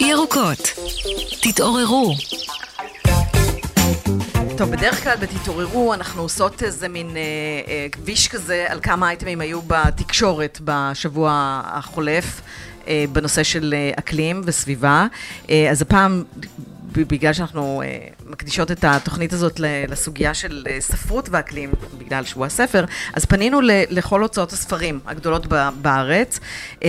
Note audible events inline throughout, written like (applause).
ירוקות, תתעוררו. טוב, בדרך כלל בתתעוררו אנחנו עושות איזה מין אה, אה, כביש כזה על כמה אייטמים היו בתקשורת בשבוע החולף אה, בנושא של אה, אקלים וסביבה. אה, אז הפעם, בגלל שאנחנו אה, מקדישות את התוכנית הזאת לסוגיה של אה, ספרות ואקלים, בגלל שהוא הספר, אז פנינו לכל הוצאות הספרים הגדולות בארץ. אה,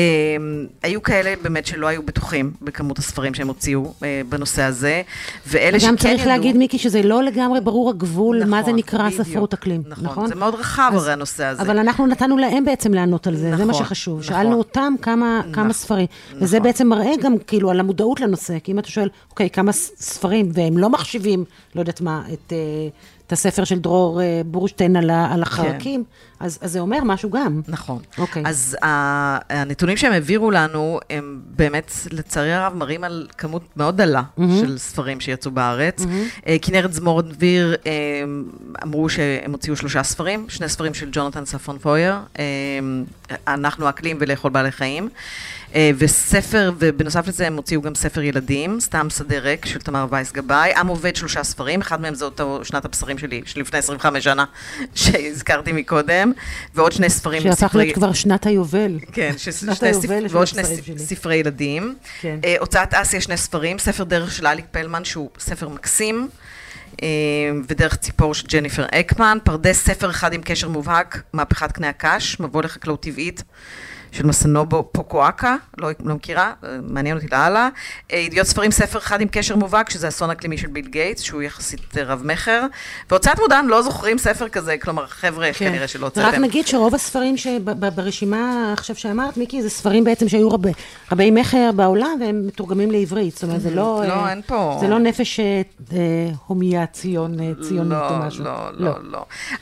היו כאלה באמת שלא היו בטוחים בכמות הספרים שהם הוציאו בנושא הזה, ואלה שכן ידעו... וגם צריך להגיד, מיקי, שזה לא לגמרי ברור הגבול, נכון, מה זה נקרא בדיוק, ספרות אקלים, נכון? נכון, זה מאוד רחב אז, הרי הנושא הזה. אבל אנחנו נתנו להם בעצם לענות על זה, נכון, זה מה נכון, שחשוב. נכון. שאלנו אותם כמה, נכון, כמה ספרים, נכון. וזה בעצם מראה גם כאילו על המודעות לנושא, כי אם אתה שואל, אוקיי, כמה ספרים, והם לא מחשיבים, לא יודעת מה, את, אה, את הספר של דרור אה, בורשטיין על, על החרקים, כן. אז, אז זה אומר משהו גם. נכון. אוקיי. אז הנתונים שהם העבירו לנו, הם באמת, לצערי הרב, מראים על כמות מאוד דלה mm-hmm. של ספרים שיצאו בארץ. Mm-hmm. כנרת זמורד דביר אמרו שהם הוציאו שלושה ספרים, שני ספרים של ג'ונתן ספון פויר, אנחנו אקלים ולאכול בעלי חיים. וספר, ובנוסף לזה הם הוציאו גם ספר ילדים, סתם שדה ריק של תמר וייס גבאי. עם עובד שלושה ספרים, אחד מהם זה אותו שנת הבשרים שלי, של לפני 25 שנה, (laughs) שהזכרתי מקודם, ועוד שני ספרים. שהפך להיות כבר שנת היובל. כן, שנת היובל ועוד שני ספרי ילדים. כן. אה, הוצאת אסיה שני ספרים, ספר דרך של אליק פלמן, שהוא ספר מקסים. אה, ודרך ציפור של ג'ניפר אקמן, פרדס ספר אחד עם קשר מובהק, מהפכת קנה הקש, מבוא לחקלאות טבעית. של מסנובו פוקואקה, לא, לא מכירה, מעניין אותי לאללה. אה, ידיעות ספרים, ספר אחד עם קשר מובהק, שזה אסון אקלימי של ביל גייטס, שהוא יחסית רב-מכר. והוצאת מודען לא זוכרים ספר כזה, כלומר, חבר'ה, כן. כנראה שלא הוצאתם. רק נגיד שרוב הספרים שברשימה עכשיו שאמרת, מיקי, זה ספרים בעצם שהיו רבי, רבי מכר בעולם, והם מתורגמים לעברית. זאת אומרת, זה לא... לא, אה, אין פה... זה לא נפש אה, הומיה ציון, ציונית לא, או משהו. לא, לא, לא. לא.